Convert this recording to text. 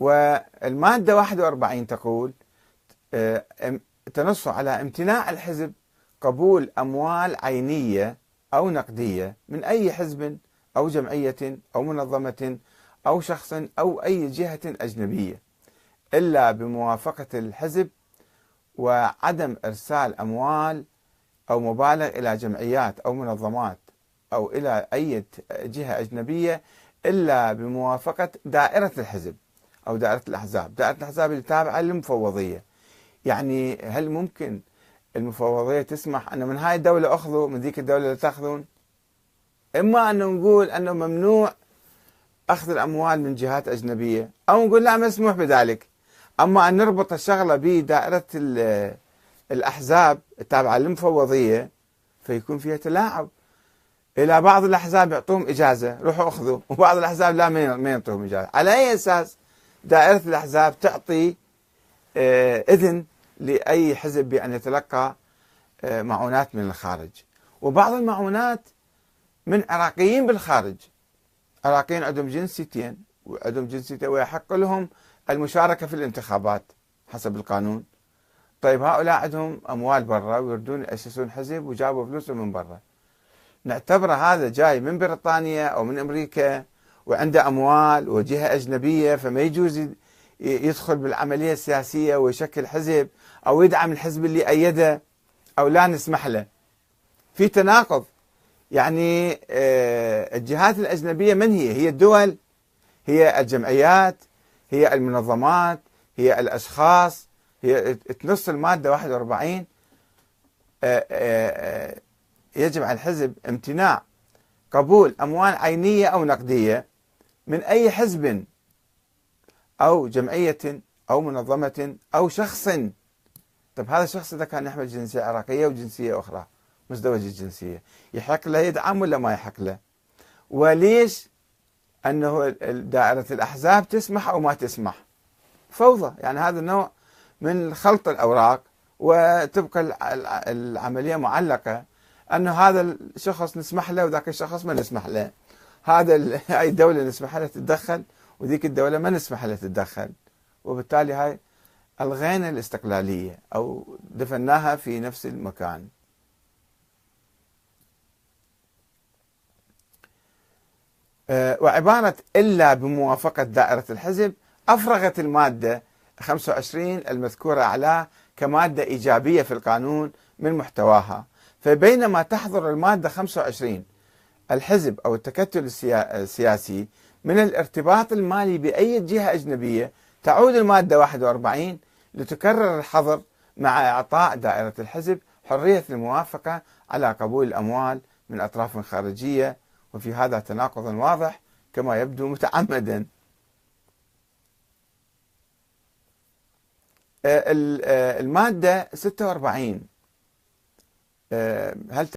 والمادة 41 تقول آه، تنص على امتناع الحزب قبول أموال عينية أو نقدية من أي حزب أو جمعية أو منظمة أو شخص أو أي جهة أجنبية إلا بموافقة الحزب وعدم إرسال أموال أو مبالغ إلى جمعيات أو منظمات أو إلى أي جهة أجنبية إلا بموافقة دائرة الحزب. أو دائرة الأحزاب. دائرة الأحزاب اللي تابعة للمفوضية. يعني هل ممكن المفوضية تسمح أن من هاي الدولة أخذوا من ذيك الدولة لا تأخذون؟ إما أن نقول أنه ممنوع أخذ الأموال من جهات أجنبية أو نقول لا مسموح بذلك. أما أن نربط الشغلة بدائرة الأحزاب التابعة للمفوضية فيكون فيها تلاعب. إلى بعض الأحزاب يعطوهم إجازة روحوا أخذوا. وبعض الأحزاب لا ما يعطوهم إجازة. على أي أساس؟ دائرة الأحزاب تعطي آه، إذن لأي حزب بأن يتلقى آه، معونات من الخارج. وبعض المعونات من عراقيين بالخارج. عراقيين عندهم جنسيتين وعندهم جنسيتين ويحق لهم المشاركة في الانتخابات حسب القانون. طيب هؤلاء عندهم أموال برا ويردون يأسسون حزب وجابوا فلوسهم من برا. نعتبر هذا جاي من بريطانيا أو من أمريكا. وعنده أموال وجهة أجنبية فما يجوز يدخل بالعملية السياسية ويشكل حزب أو يدعم الحزب اللي أيده أو لا نسمح له. في تناقض. يعني آه، الجهات الأجنبية من هي؟ هي الدول هي الجمعيات هي المنظمات هي الأشخاص هي تنص المادة 41 آه، آه، يجب على الحزب امتناع قبول أموال عينية أو نقدية. من أي حزب أو جمعية أو منظمة أو شخص. طيب هذا الشخص إذا كان يحمل جنسية عراقية وجنسية أخرى مزدوج الجنسية يحق له يدعم ولا ما يحق له؟ وليش أنه دائرة الأحزاب تسمح أو ما تسمح؟ فوضى يعني هذا النوع من خلط الأوراق وتبقى العملية معلقة أنه هذا الشخص نسمح له وذاك الشخص ما نسمح له. هذا هاي الدولة نسمح لها تتدخل وذيك الدولة ما نسمح لها تتدخل. وبالتالي هاي ألغينا الاستقلالية أو دفناها في نفس المكان. آه، وعبارة إلا بموافقة دائرة الحزب أفرغت المادة 25 المذكورة أعلاه كمادة إيجابية في القانون من محتواها. فبينما تحظر المادة 25 الحزب أو التكتل السياسي من الارتباط المالي بأي جهة أجنبية تعود المادة 41 لتكرر الحظر مع إعطاء دائرة الحزب حرية الموافقة على قبول الأموال من أطراف خارجية. وفي هذا تناقض واضح كما يبدو متعمدا. آه، المادة 46 آه، هل